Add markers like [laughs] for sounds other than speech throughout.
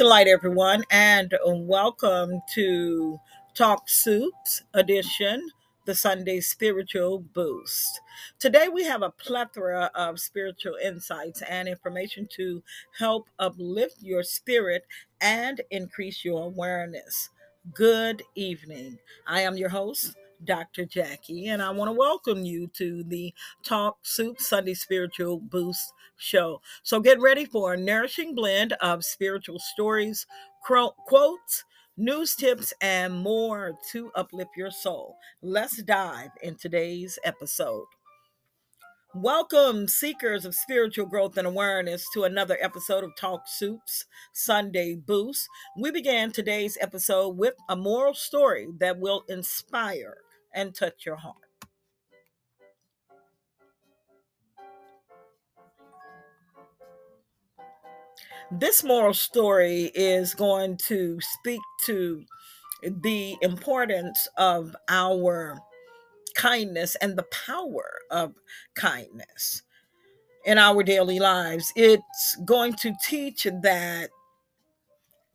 And light, everyone, and welcome to Talk Soups edition, the Sunday Spiritual Boost. Today, we have a plethora of spiritual insights and information to help uplift your spirit and increase your awareness. Good evening. I am your host, Dr. Jackie, and I want to welcome you to the Talk Soup Sunday Spiritual Boost show. So get ready for a nourishing blend of spiritual stories, quotes, news tips, and more to uplift your soul. Let's dive in today's episode. Welcome, seekers of spiritual growth and awareness, to another episode of Talk Soups Sunday Boost. We began today's episode with a moral story that will inspire and touch your heart. This moral story is going to speak to the importance of our kindness and the power of kindness in our daily lives. It's going to teach that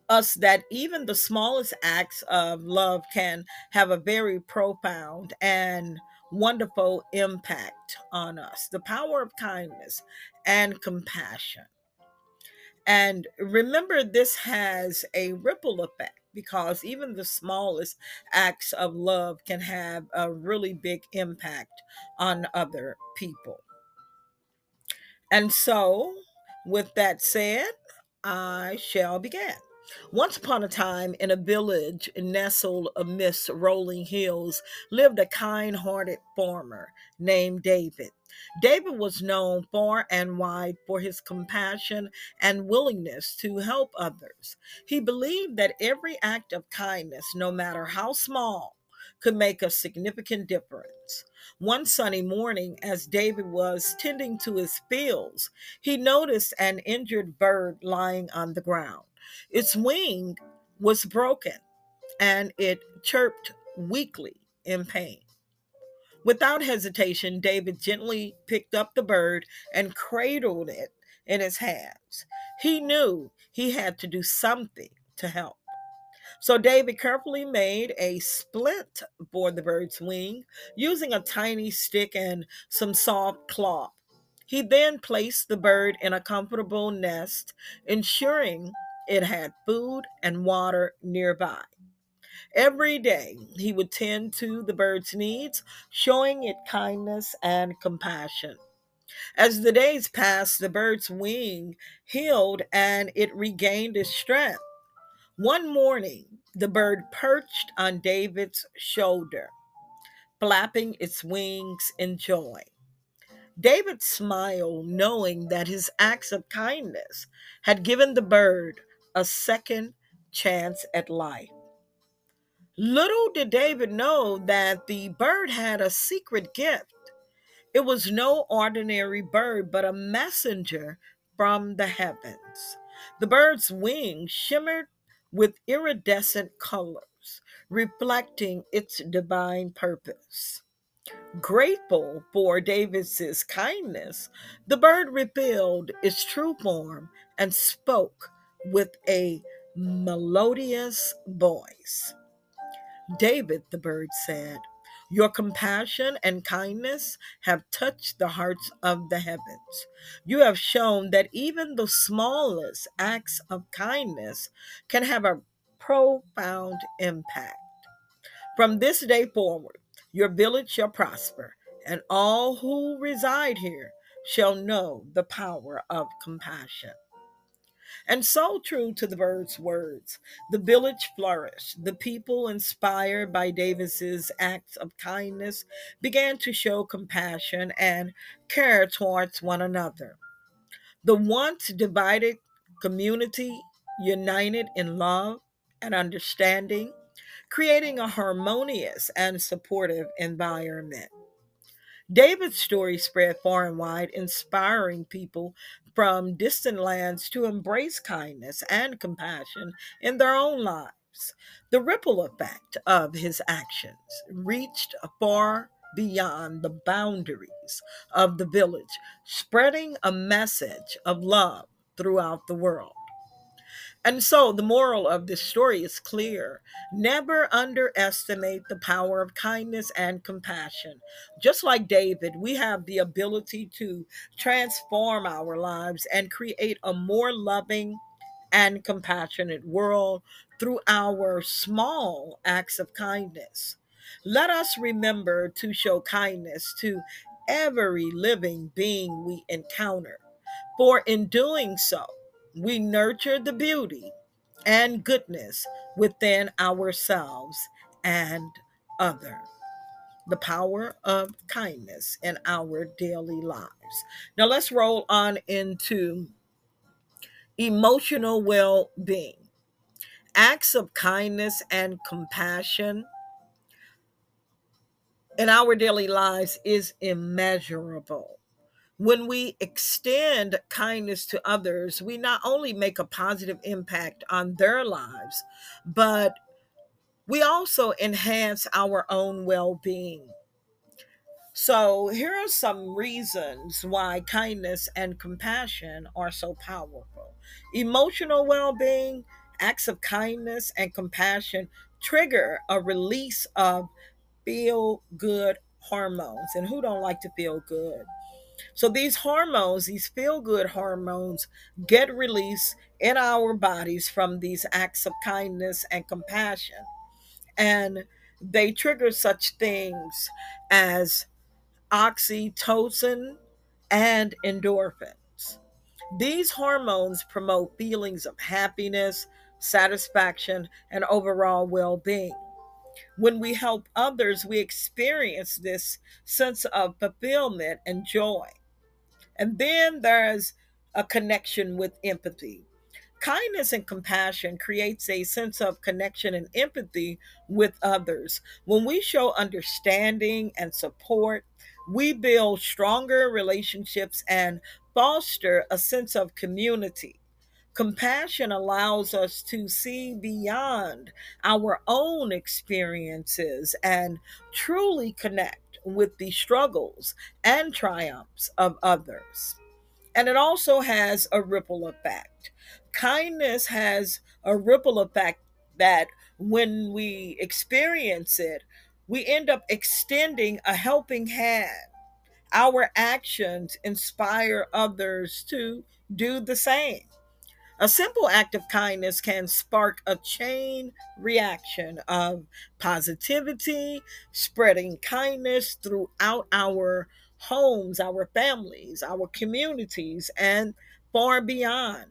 us that even the smallest acts of love can have a very profound and wonderful impact on us. The power of kindness and compassion. And remember, this has a ripple effect because even the smallest acts of love can have a really big impact on other people. And so, with that said, I shall begin. Once upon a time, in a village nestled amidst rolling hills, lived a kind hearted farmer named David. David was known far and wide for his compassion and willingness to help others. He believed that every act of kindness, no matter how small, could make a significant difference. One sunny morning, as David was tending to his fields, he noticed an injured bird lying on the ground. Its wing was broken and it chirped weakly in pain. Without hesitation, David gently picked up the bird and cradled it in his hands. He knew he had to do something to help. So David carefully made a splint for the bird's wing using a tiny stick and some soft cloth. He then placed the bird in a comfortable nest, ensuring it had food and water nearby. Every day, he would tend to the bird's needs, showing it kindness and compassion. As the days passed, the bird's wing healed and it regained its strength. One morning, the bird perched on David's shoulder, flapping its wings in joy. David smiled, knowing that his acts of kindness had given the bird a second chance at life. Little did David know that the bird had a secret gift. It was no ordinary bird, but a messenger from the heavens. The bird's wings shimmered with iridescent colors, reflecting its divine purpose. Grateful for David's kindness, the bird revealed its true form and spoke with a melodious voice. David, the bird said, Your compassion and kindness have touched the hearts of the heavens. You have shown that even the smallest acts of kindness can have a profound impact. From this day forward, your village shall prosper, and all who reside here shall know the power of compassion. And so true to the bird's words, the village flourished. The people, inspired by Davis's acts of kindness, began to show compassion and care towards one another. The once divided community united in love and understanding, creating a harmonious and supportive environment. David's story spread far and wide, inspiring people from distant lands to embrace kindness and compassion in their own lives. The ripple effect of his actions reached far beyond the boundaries of the village, spreading a message of love throughout the world. And so the moral of this story is clear. Never underestimate the power of kindness and compassion. Just like David, we have the ability to transform our lives and create a more loving and compassionate world through our small acts of kindness. Let us remember to show kindness to every living being we encounter, for in doing so, we nurture the beauty and goodness within ourselves and other. The power of kindness in our daily lives. Now let's roll on into emotional well being. Acts of kindness and compassion in our daily lives is immeasurable. When we extend kindness to others, we not only make a positive impact on their lives, but we also enhance our own well being. So, here are some reasons why kindness and compassion are so powerful. Emotional well being, acts of kindness and compassion trigger a release of feel good hormones. And who don't like to feel good? So these hormones, these feel good hormones, get released in our bodies from these acts of kindness and compassion. And they trigger such things as oxytocin and endorphins. These hormones promote feelings of happiness, satisfaction, and overall well being. When we help others, we experience this sense of fulfillment and joy. And then there's a connection with empathy. Kindness and compassion creates a sense of connection and empathy with others. When we show understanding and support, we build stronger relationships and foster a sense of community. Compassion allows us to see beyond our own experiences and truly connect with the struggles and triumphs of others. And it also has a ripple effect. Kindness has a ripple effect that when we experience it, we end up extending a helping hand. Our actions inspire others to do the same. A simple act of kindness can spark a chain reaction of positivity, spreading kindness throughout our homes, our families, our communities, and far beyond.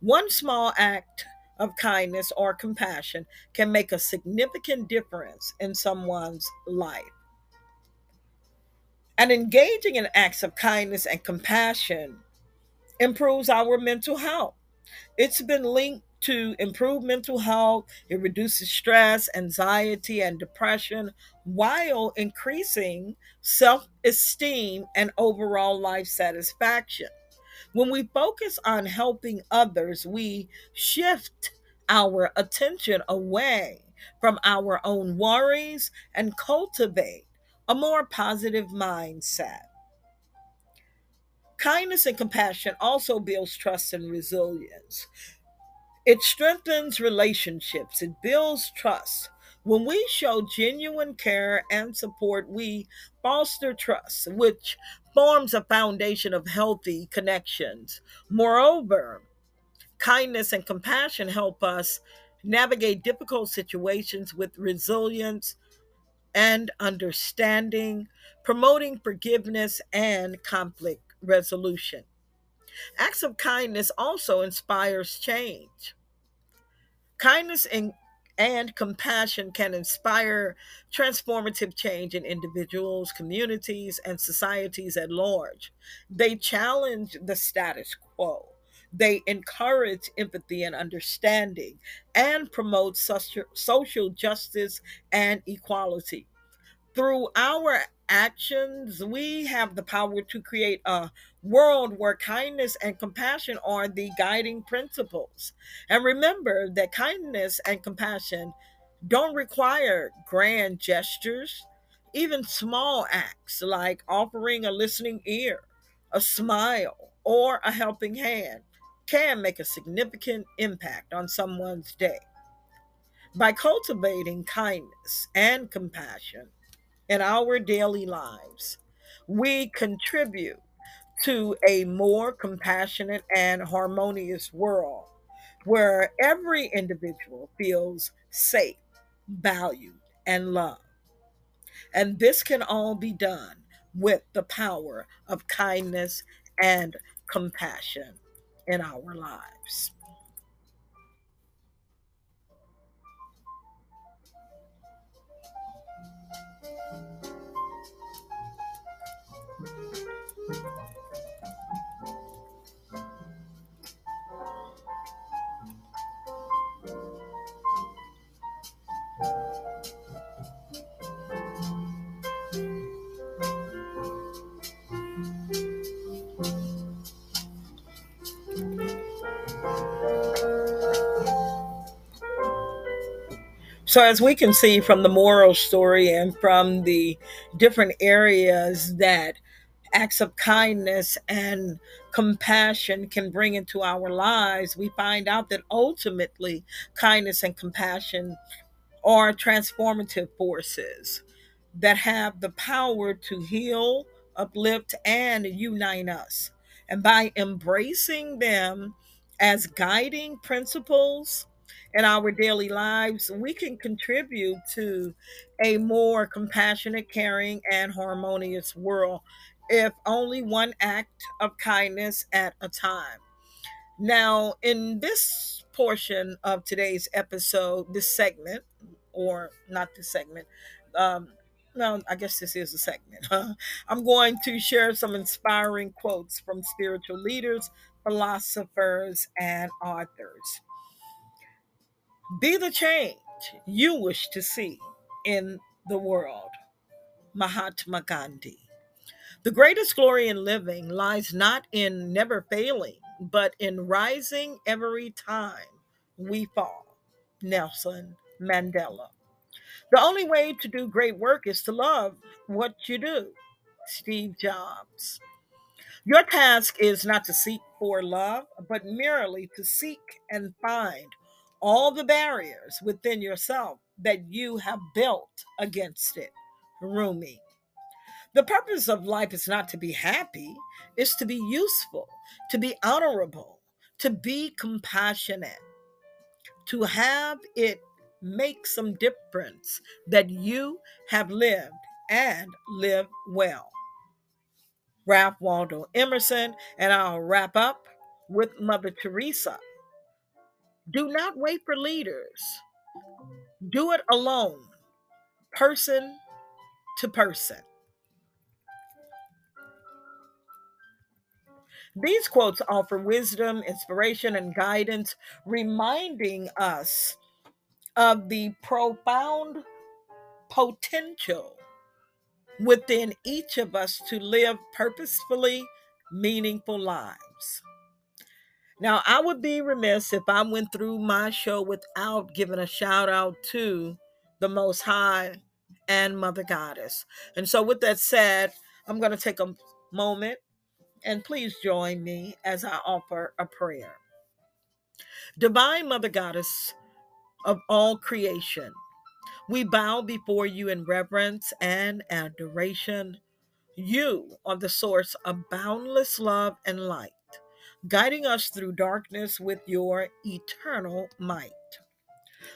One small act of kindness or compassion can make a significant difference in someone's life. And engaging in acts of kindness and compassion improves our mental health. It's been linked to improve mental health, it reduces stress, anxiety, and depression while increasing self esteem and overall life satisfaction. When we focus on helping others, we shift our attention away from our own worries and cultivate a more positive mindset. Kindness and compassion also builds trust and resilience. It strengthens relationships, it builds trust. When we show genuine care and support, we foster trust, which forms a foundation of healthy connections. Moreover, kindness and compassion help us navigate difficult situations with resilience and understanding, promoting forgiveness and conflict resolution. Acts of kindness also inspires change. Kindness and, and compassion can inspire transformative change in individuals, communities, and societies at large. They challenge the status quo. They encourage empathy and understanding and promote social justice and equality through our actions, we have the power to create a world where kindness and compassion are the guiding principles. And remember that kindness and compassion don't require grand gestures, even small acts like offering a listening ear, a smile, or a helping hand can make a significant impact on someone's day. By cultivating kindness and compassion in our daily lives, we contribute to a more compassionate and harmonious world where every individual feels safe, valued, and loved. And this can all be done with the power of kindness and compassion in our lives. So, as we can see from the moral story and from the different areas that acts of kindness and compassion can bring into our lives, we find out that ultimately kindness and compassion are transformative forces that have the power to heal, uplift, and unite us. And by embracing them as guiding principles, in our daily lives, we can contribute to a more compassionate, caring, and harmonious world if only one act of kindness at a time. Now, in this portion of today's episode, this segment, or not this segment, um, no, I guess this is a segment. Huh? [laughs] I'm going to share some inspiring quotes from spiritual leaders, philosophers, and authors. Be the change you wish to see in the world. Mahatma Gandhi. The greatest glory in living lies not in never failing, but in rising every time we fall. Nelson Mandela. The only way to do great work is to love what you do. Steve Jobs. Your task is not to seek for love, but merely to seek and find all the barriers within yourself that you have built against it. Rumi. The purpose of life is not to be happy, it's to be useful, to be honorable, to be compassionate, to have it make some difference that you have lived and live well. Ralph Waldo Emerson, and I'll wrap up with Mother Teresa. Do not wait for leaders. Do it alone, person to person. These quotes offer wisdom, inspiration, and guidance, reminding us of the profound potential within each of us to live purposefully meaningful lives. Now, I would be remiss if I went through my show without giving a shout out to the Most High and Mother Goddess. And so, with that said, I'm going to take a moment and please join me as I offer a prayer. Divine Mother Goddess of all creation, we bow before you in reverence and adoration. You are the source of boundless love and light guiding us through darkness with your eternal might.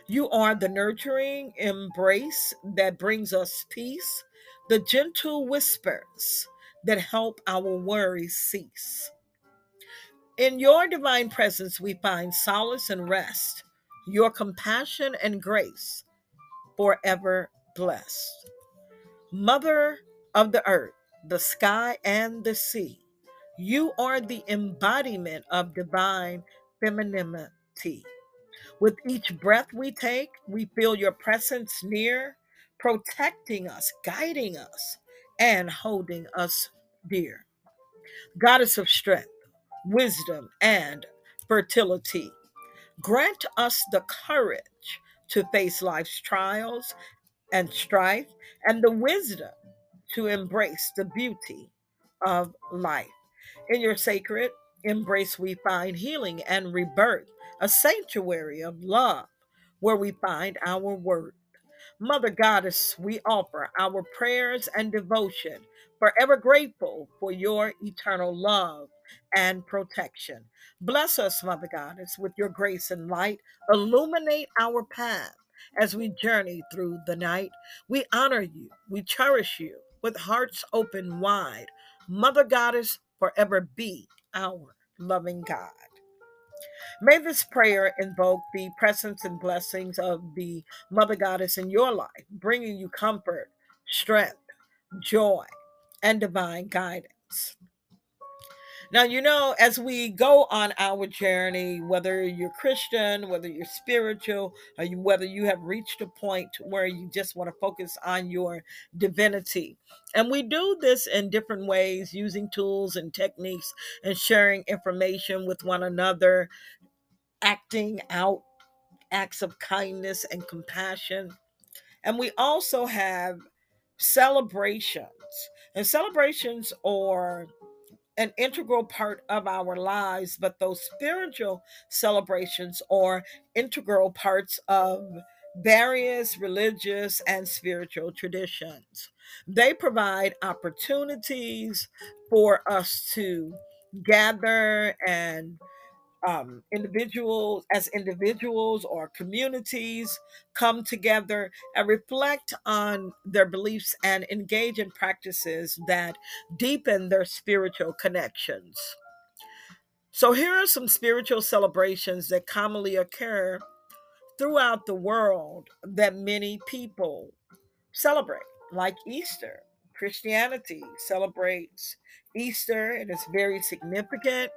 You are the nurturing embrace that brings us peace, the gentle whispers that help our worries cease. In your divine presence, we find solace and rest, your compassion and grace forever blessed. Mother of the earth, the sky, and the sea, you are the embodiment of divine femininity. With each breath we take, we feel your presence near, protecting us, guiding us, and holding us dear. Goddess of strength, wisdom, and fertility, grant us the courage to face life's trials and strife and the wisdom to embrace the beauty of life in your sacred, embrace we find healing and rebirth, a sanctuary of love where we find our worth. Mother Goddess, we offer our prayers and devotion, forever grateful for your eternal love and protection. Bless us, Mother Goddess, with your grace and light. Illuminate our path as we journey through the night. We honor you, we cherish you with hearts open wide. Mother Goddess, forever be our loving God. May this prayer invoke the presence and blessings of the Mother Goddess in your life, bringing you comfort, strength, joy, and divine guidance. Now, you know, as we go on our journey, whether you're Christian, whether you're spiritual, or you, whether you have reached a point where you just want to focus on your divinity. And we do this in different ways using tools and techniques and sharing information with one another, acting out acts of kindness and compassion. And we also have celebrations. And celebrations are an integral part of our lives, but those spiritual celebrations are integral parts of various religious and spiritual traditions. They provide opportunities for us to gather and um, individuals as individuals or communities come together and reflect on their beliefs and engage in practices that deepen their spiritual connections. So, here are some spiritual celebrations that commonly occur throughout the world that many people celebrate, like Easter. Christianity celebrates Easter, and it's very significant.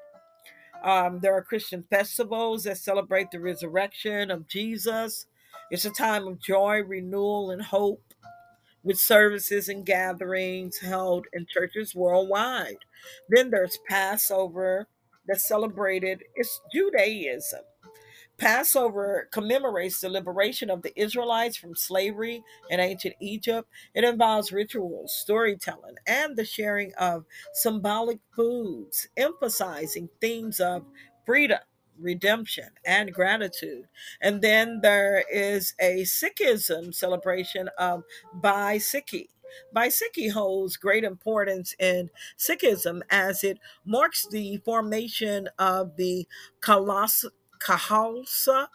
Um, there are Christian festivals that celebrate the resurrection of Jesus. It's a time of joy, renewal, and hope with services and gatherings held in churches worldwide. Then there's Passover that's celebrated, it's Judaism. Passover commemorates the liberation of the Israelites from slavery in ancient Egypt. It involves rituals, storytelling, and the sharing of symbolic foods, emphasizing themes of freedom, redemption, and gratitude. And then there is a Sikhism celebration of Baisakhi. Baisakhi holds great importance in Sikhism as it marks the formation of the Khalsa,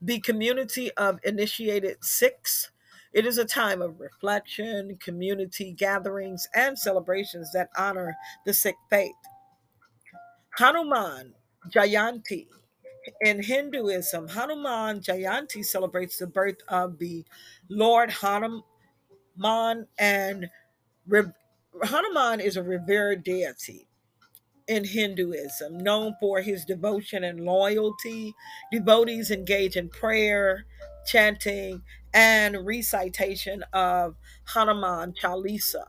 the community of initiated Sikhs. It is a time of reflection, community gatherings, and celebrations that honor the Sikh faith. Hanuman Jayanti. In Hinduism, Hanuman Jayanti celebrates the birth of the Lord Hanuman, and Hanuman is a revered deity in Hinduism, known for his devotion and loyalty. Devotees engage in prayer, chanting, and recitation of Hanuman Chalisa.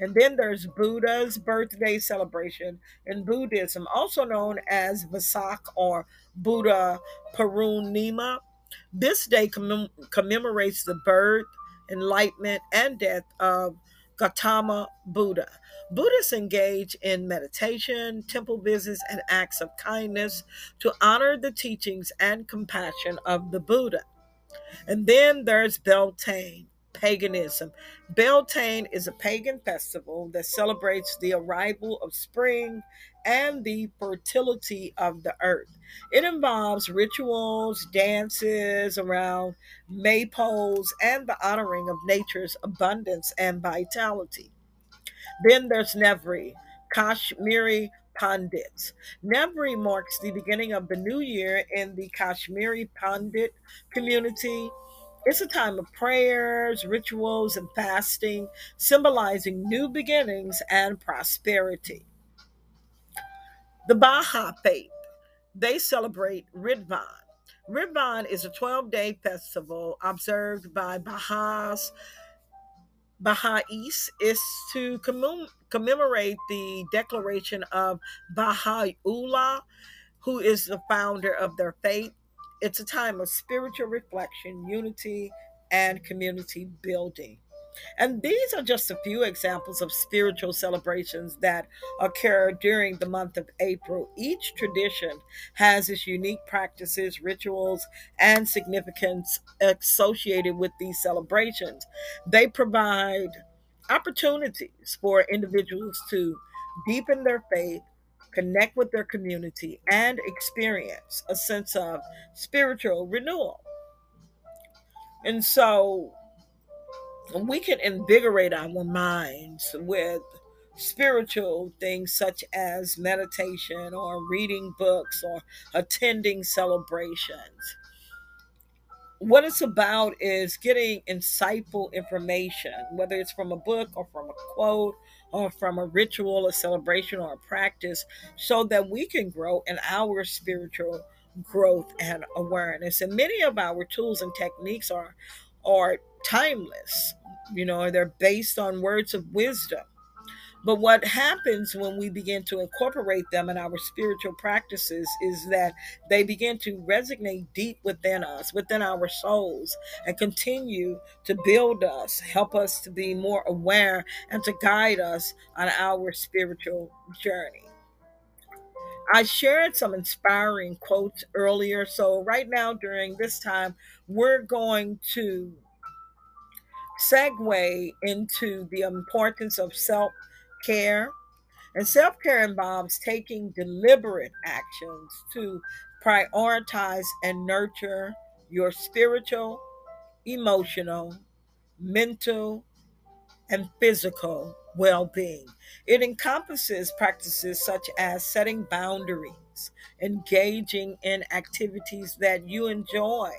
And then there's Buddha's birthday celebration in Buddhism, also known as Vesak or Buddha Purnima. This day commem- commemorates the birth, enlightenment, and death of Gautama Buddha. Buddhists engage in meditation, temple visits, and acts of kindness to honor the teachings and compassion of the Buddha. And then there's Beltane, paganism. Beltane is a pagan festival that celebrates the arrival of spring and the fertility of the earth. It involves rituals, dances around maypoles, and the honoring of nature's abundance and vitality. Then there's Navratri, Kashmiri Pandits. Navratri marks the beginning of the new year in the Kashmiri Pandit community. It's a time of prayers, rituals, and fasting, symbolizing new beginnings and prosperity. The Baha faith, they celebrate Ridvan. Ridvan is a 12 day festival observed by Baha'is Baha'is is to commem- commemorate the declaration of Baha'u'llah, who is the founder of their faith. It's a time of spiritual reflection, unity, and community building. And these are just a few examples of spiritual celebrations that occur during the month of April. Each tradition has its unique practices, rituals, and significance associated with these celebrations. They provide opportunities for individuals to deepen their faith, connect with their community, and experience a sense of spiritual renewal. And so we can invigorate our minds with spiritual things such as meditation or reading books or attending celebrations. What it's about is getting insightful information, whether it's from a book or from a quote or from a ritual, a celebration, or a practice, so that we can grow in our spiritual growth and awareness. And many of our tools and techniques are are timeless. You know, they're based on words of wisdom. But what happens when we begin to incorporate them in our spiritual practices is that they begin to resonate deep within us, within our souls, and continue to build us, help us to be more aware, and to guide us on our spiritual journey. I shared some inspiring quotes earlier. So, right now, during this time, we're going to segue into the importance of self care. And self care involves taking deliberate actions to prioritize and nurture your spiritual, emotional, mental, and physical well being. It encompasses practices such as setting boundaries, engaging in activities that you enjoy,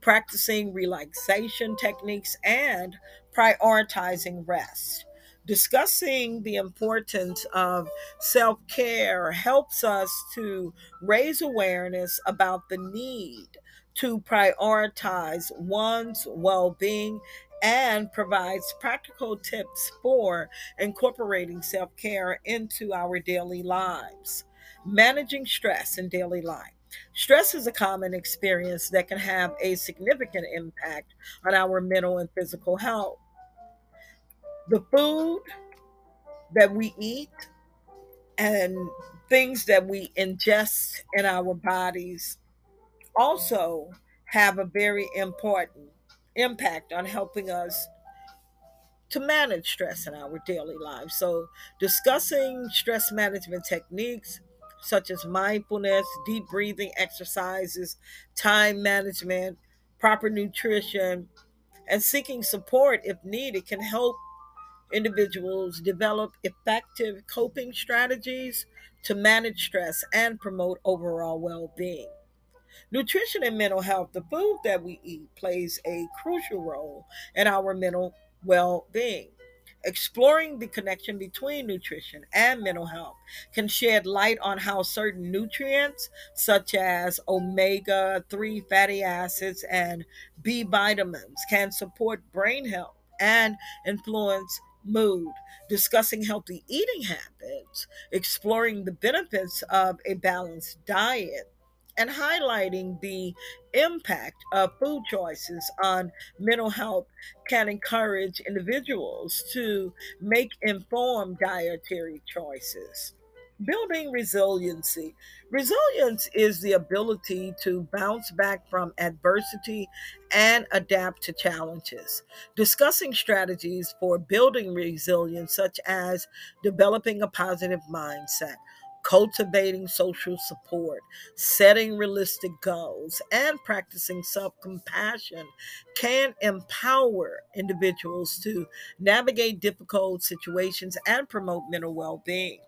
practicing relaxation techniques, and prioritizing rest. Discussing the importance of self care helps us to raise awareness about the need to prioritize one's well being and provides practical tips for incorporating self care into our daily lives. Managing stress in daily life. Stress is a common experience that can have a significant impact on our mental and physical health. The food that we eat and things that we ingest in our bodies also have a very important impact on helping us to manage stress in our daily lives. So, discussing stress management techniques such as mindfulness, deep breathing exercises, time management, proper nutrition, and seeking support if needed can help individuals develop effective coping strategies to manage stress and promote overall well being. Nutrition and mental health, the food that we eat plays a crucial role in our mental well being. Exploring the connection between nutrition and mental health can shed light on how certain nutrients, such as omega 3 fatty acids and B vitamins, can support brain health and influence mood. Discussing healthy eating habits, exploring the benefits of a balanced diet, and highlighting the impact of food choices on mental health can encourage individuals to make informed dietary choices. Building resiliency. Resilience is the ability to bounce back from adversity and adapt to challenges. Discussing strategies for building resilience, such as developing a positive mindset, cultivating social support, setting realistic goals, and practicing self compassion can empower individuals to navigate difficult situations and promote mental well being.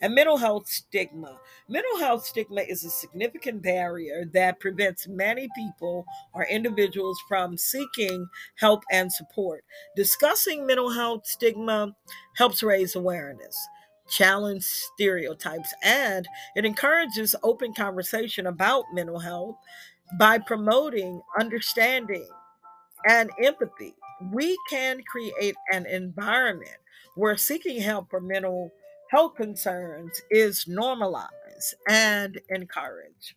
And mental health stigma. Mental health stigma is a significant barrier that prevents many people or individuals from seeking help and support. Discussing mental health stigma helps raise awareness challenge stereotypes, and it encourages open conversation about mental health by promoting understanding and empathy. We can create an environment where seeking help for mental health concerns is normalized and encouraged.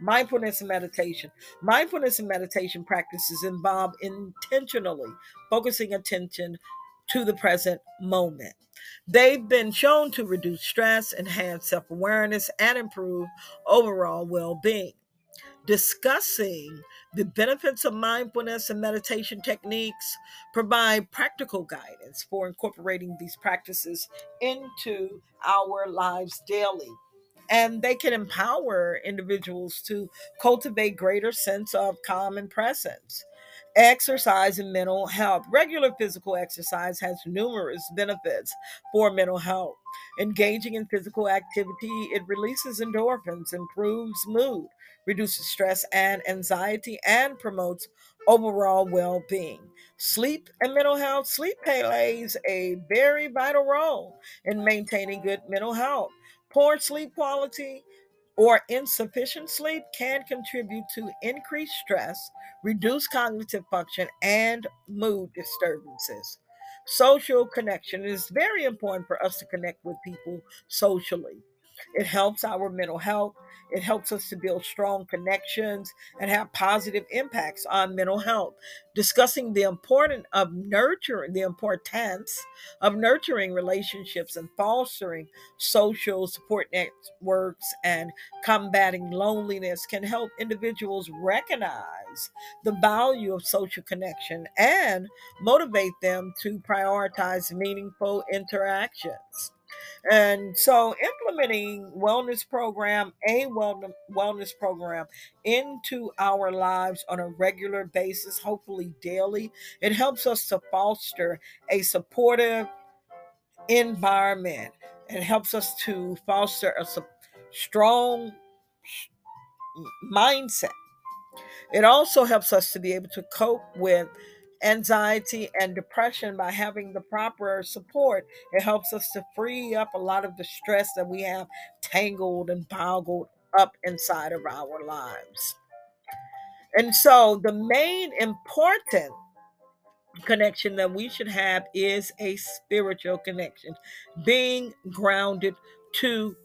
Mindfulness and meditation. Mindfulness and meditation practices involve intentionally focusing attention to the present moment. They've been shown to reduce stress, enhance self awareness, and improve overall well being discussing the benefits of mindfulness and meditation techniques, provide practical guidance for incorporating these practices into our lives daily. And they can empower individuals to cultivate greater sense of calm and presence. Exercise and mental health. Regular physical exercise has numerous benefits for mental health. Engaging in physical activity, it releases endorphins, improves mood, reduces stress and anxiety, and promotes overall well being. Sleep and mental health. Sleep plays a very vital role in maintaining good mental health. Poor sleep quality or insufficient sleep can contribute to increased stress, reduced cognitive function, and mood disturbances. Social connection is very important for us to connect with people socially. It helps our mental health. It helps us to build strong connections and have positive impacts on mental health. Discussing the importance of nurturing, the importance of nurturing relationships and fostering social support networks and combating loneliness can help individuals recognize the value of social connection and motivate them to prioritize meaningful interactions. And so implementing wellness program, a wellness program into our lives on a regular basis, hopefully daily, it helps us to foster a supportive environment. It helps us to foster a strong mindset. It also helps us to be able to cope with anxiety and depression by having the proper support. It helps us to free up a lot of the stress that we have tangled and boggled up inside of our lives. And so, the main important connection that we should have is a spiritual connection, being grounded to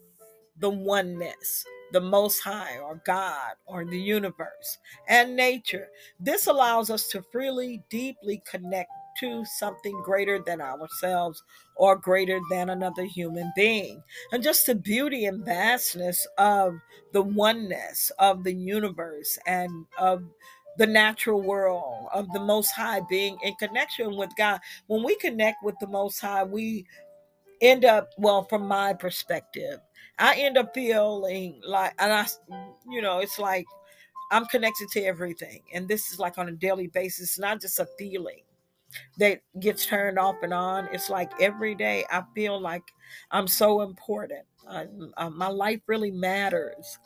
the oneness the Most High, or God, or the universe, and nature. This allows us to freely, deeply connect to something greater than ourselves or greater than another human being. And just the beauty and vastness of the oneness of the universe and of the natural world of the Most High being in connection with God. When we connect with the Most High, we end up, well, from my perspective, I end up feeling like, and I, you know, it's like I'm connected to everything. And this is like on a daily basis, not just a feeling that gets turned off and on. It's like every day I feel like I'm so important. I, uh, my life really matters.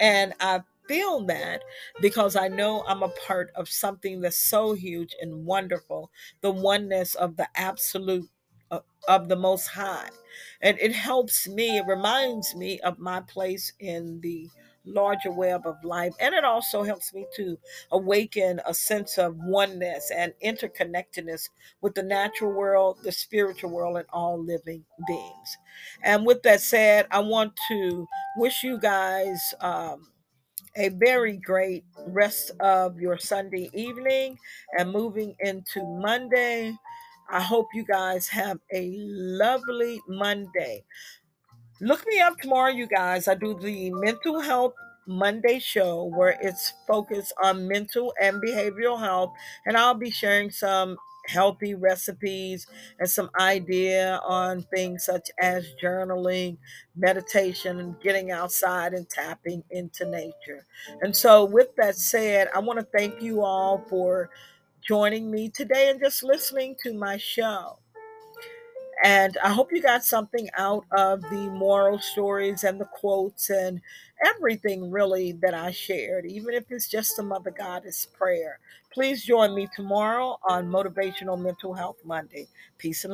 And I feel that because I know I'm a part of something that's so huge and wonderful the oneness of the absolute of the Most High. And it helps me, it reminds me of my place in the larger web of life. And it also helps me to awaken a sense of oneness and interconnectedness with the natural world, the spiritual world, and all living beings. And with that said, I want to wish you guys. Um, a very great rest of your Sunday evening and moving into Monday. I hope you guys have a lovely Monday. Look me up tomorrow, you guys. I do the mental health Monday show where it's focused on mental and behavioral health, and I'll be sharing some healthy recipes and some idea on things such as journaling, meditation, and getting outside and tapping into nature. And so, with that said, I want to thank you all for joining me today and just listening to my show. And I hope you got something out of the moral stories and the quotes and everything really that I shared, even if it's just a Mother Goddess prayer. Please join me tomorrow on Motivational Mental Health Monday. Peace and